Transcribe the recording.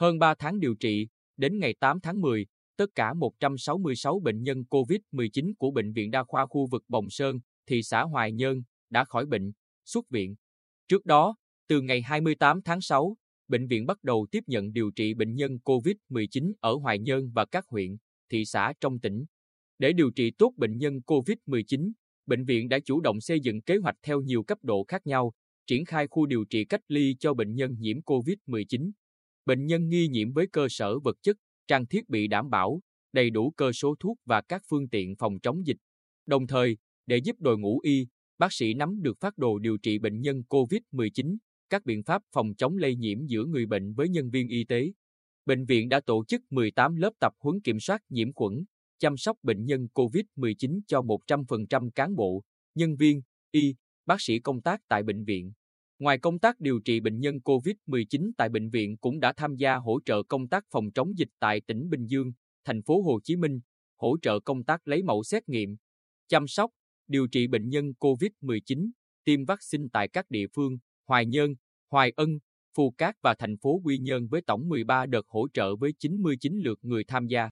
Hơn 3 tháng điều trị, đến ngày 8 tháng 10, tất cả 166 bệnh nhân COVID-19 của Bệnh viện Đa khoa khu vực Bồng Sơn, thị xã Hoài Nhơn đã khỏi bệnh, xuất viện. Trước đó, từ ngày 28 tháng 6, bệnh viện bắt đầu tiếp nhận điều trị bệnh nhân COVID-19 ở Hoài Nhơn và các huyện, thị xã trong tỉnh. Để điều trị tốt bệnh nhân COVID-19, bệnh viện đã chủ động xây dựng kế hoạch theo nhiều cấp độ khác nhau, triển khai khu điều trị cách ly cho bệnh nhân nhiễm COVID-19. Bệnh nhân nghi nhiễm với cơ sở vật chất, trang thiết bị đảm bảo, đầy đủ cơ số thuốc và các phương tiện phòng chống dịch. Đồng thời, để giúp đội ngũ y, bác sĩ nắm được phát đồ điều trị bệnh nhân COVID-19, các biện pháp phòng chống lây nhiễm giữa người bệnh với nhân viên y tế. Bệnh viện đã tổ chức 18 lớp tập huấn kiểm soát nhiễm khuẩn, chăm sóc bệnh nhân COVID-19 cho 100% cán bộ, nhân viên, y, bác sĩ công tác tại bệnh viện. Ngoài công tác điều trị bệnh nhân COVID-19 tại bệnh viện cũng đã tham gia hỗ trợ công tác phòng chống dịch tại tỉnh Bình Dương, thành phố Hồ Chí Minh, hỗ trợ công tác lấy mẫu xét nghiệm, chăm sóc, điều trị bệnh nhân COVID-19, tiêm vaccine tại các địa phương Hoài Nhơn, Hoài Ân, Phù Cát và thành phố Quy Nhơn với tổng 13 đợt hỗ trợ với 99 lượt người tham gia.